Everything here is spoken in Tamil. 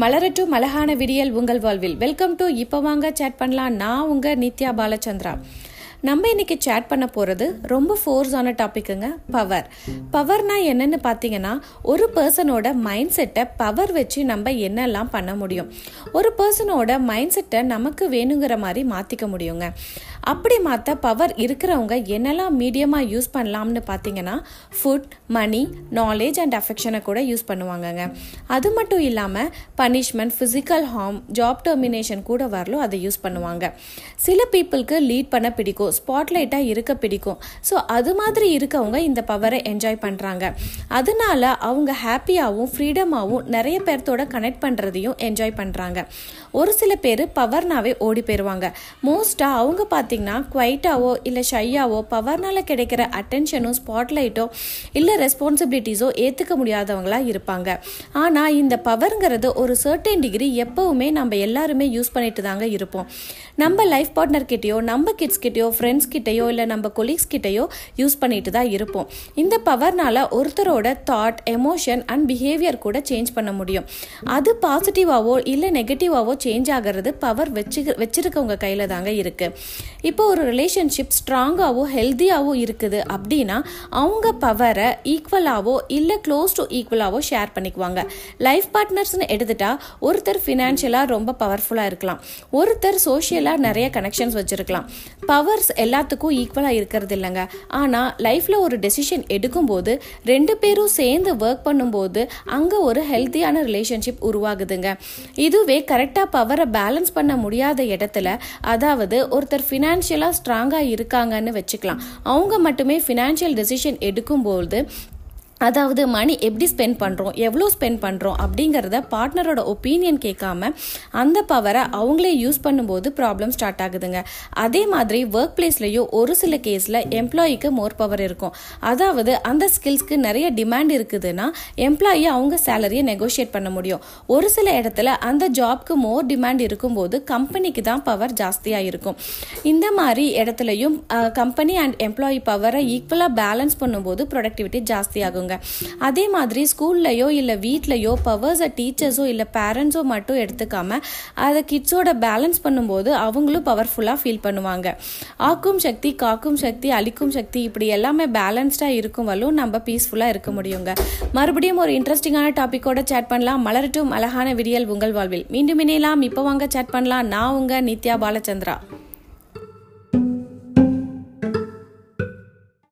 மலரட்டு மலகான விடியல் உங்கள் வாழ்வில். வெல்கம் டு இப்போ வாங்க சேட் பண்ணலாம். நான் உங்க நித்யா பாலச்சந்திரா. நம்ம இன்னைக்கு சேட் பண்ண போகிறது ரொம்ப ஃபோர்ஸான டாப்பிக்குங்க பவர் பவர்னா என்னன்னு பார்த்தீங்கன்னா ஒரு பர்சனோட மைண்ட் செட்டை பவர் வச்சு நம்ம என்னெல்லாம் பண்ண முடியும்? ஒரு பர்சனோட மைண்ட் செட்டை நமக்கு வேணுங்கிற மாதிரி மாற்றிக்க முடியுங்க. அப்படி மாற்ற பவர் இருக்கிறவங்க என்னெல்லாம் மீடியமாக யூஸ் பண்ணலாம்னு பார்த்தீங்கன்னா ஃபுட் மணி நாலேஜ் அண்ட் அஃபெக்ஷனை கூட யூஸ் பண்ணுவாங்கங்க. அது மட்டும் இல்லாமல் punishment physical harm job termination கூட வரலும் அதை யூஸ் பண்ணுவாங்க. சில பீப்புளுக்கு லீட் பண்ண பிடிக்கும் ஸ்பாட்லைட்டாக இருக்க பிடிக்கும். ஸோ அது மாதிரி இருக்கவங்க இந்த பவரை என்ஜாய் பண்ணுறாங்க அதனால அவங்க ஹாப்பியாகவும் ஃப்ரீடமாகவும் நிறைய பேர்த்தோட கனெக்ட் பண்ணுறதையும் என்ஜாய் பண்ணுறாங்க ஒரு சில பேர் பவர்னாவே ஓடி போயிடுவாங்க மோஸ்ட்டாக அவங்க பார்த்து பார்த்தீங்கன்னா குவைட்டாவோ இல்லை ஷையாவோ பவர்னால் கிடைக்கிற அட்டென்ஷனும் ஸ்பாட்லைட்டோ இல்லை ரெஸ்பான்சிபிலிட்டிஸோ ஏற்றுக்க முடியாதவங்களா இருப்பாங்க. ஆனால் இந்த பவருங்கிறது ஒரு சர்டன் டிகிரி எப்போவுமே நம்ம எல்லாருமே யூஸ் பண்ணிட்டு தாங்க இருப்போம். நம்ம லைஃப் பார்ட்னர் கிட்டேயோ நம்ம கிட்ஸ் கிட்டேயோ ஃப்ரெண்ட்ஸ் கிட்டேயோ இல்லை நம்ம கொலீக்ஸ் கிட்டேயோ யூஸ் பண்ணிட்டு தான் இருப்போம். இந்த பவர்னால ஒருத்தரோட தாட் எமோஷன் அண்ட் பிஹேவியர் கூட சேஞ்ச் பண்ண முடியும். அது பாசிட்டிவாவோ இல்லை நெகட்டிவாவோ சேஞ்ச் ஆகிறது பவர் வச்சு வச்சிருக்கவங்க கையில் தாங்க இருக்குது இப்போ ஒரு ரிலேஷன்ஷிப் ஸ்ட்ராங்காகவோ ஹெல்த்தியாகவோ இருக்குது அப்படின்னா அவங்க பவரை ஈக்குவலாகவோ இல்லை க்ளோஸ் டு ஈக்குவலாகவோ ஷேர் பண்ணிக்குவாங்க. லைஃப் பார்ட்னர்ஸ்னு எடுத்துட்டா ஒருத்தர் ஃபினான்ஷியலாக ரொம்ப பவர்ஃபுல்லாக இருக்கலாம். ஒருத்தர் சோஷியலாக நிறைய கனெக்ஷன்ஸ் வச்சுருக்கலாம். பவர்ஸ் எல்லாத்துக்கும் ஈக்குவலாக இருக்கிறது இல்லைங்க. ஆனால் லைஃப்பில் ஒரு டெசிஷன் எடுக்கும்போது ரெண்டு பேரும் சேர்ந்து ஒர்க் பண்ணும்போது அங்கே ஒரு ஹெல்த்தியான ரிலேஷன்ஷிப் உருவாகுதுங்க. இதுவே கரெக்டாக பவரை பேலன்ஸ் பண்ண முடியாத இடத்துல அதாவது ஒருத்தர் ஃபினான்ஷியலாக ஸ்ட்ராங்காக இருக்காங்கன்னு வச்சுக்கலாம். அவங்க மட்டுமே ஃபினான்ஷியல் டெசிஷன் எடுக்கும்போது அதாவது மணி எப்படி ஸ்பெண்ட் பண்ணுறோம் எவ்வளோ ஸ்பெண்ட் பண்ணுறோம் அப்படிங்கிறத பார்ட்னரோட ஒப்பீனியன் கேட்காம அந்த பவரை அவங்களே யூஸ் பண்ணும்போது ப்ராப்ளம் ஸ்டார்ட் ஆகுதுங்க. அதே மாதிரி ஒர்க் பிளேஸ்லையும் ஒரு சில கேஸில் எம்ப்ளாயிக்கு மோர் பவர் இருக்கும். அதாவது அந்த ஸ்கில்ஸ்க்கு நிறைய டிமாண்ட் இருக்குதுன்னா எம்ப்ளாயி அவங்க சேலரியை நெகோஷியேட் பண்ண முடியும். ஒரு சில இடத்துல அந்த ஜாப்க்கு மோர் டிமாண்ட் இருக்கும்போது கம்பெனிக்கு தான் பவர் ஜாஸ்தியாக இருக்கும். இந்த மாதிரி இடத்துலையும் கம்பெனி அண்ட் எம்ப்ளாயி பவரை ஈக்குவலாக பேலன்ஸ் பண்ணும்போது ப்ரொடக்டிவிட்டி ஜாஸ்தியாகும் சொல்லுவாங்க. அதே மாதிரி ஸ்கூல்லையோ இல்லை வீட்லையோ பவர்ஸை டீச்சர்ஸோ இல்லை பேரண்ட்ஸோ மட்டும் எடுத்துக்காம அதை கிட்ஸோட பேலன்ஸ் பண்ணும்போது அவங்களும் பவர்ஃபுல்லாக ஃபீல் பண்ணுவாங்க. ஆக்கும் சக்தி காக்கும் சக்தி அழிக்கும் சக்தி இப்படி எல்லாமே பேலன்ஸ்டாக இருக்கும் வரலும் நம்ம பீஸ்ஃபுல்லாக இருக்க முடியுங்க. மறுபடியும் ஒரு இன்ட்ரெஸ்டிங்கான டாப்பிக்கோட சேட் பண்ணலாம். மலரட்டும் அழகான விடியல் உங்கள் வாழ்வில். மீண்டும் இணையலாம். இப்போ வாங்க சேட் பண்ணலாம். நான் உங்கள் நித்யா பாலச்சந்திரா.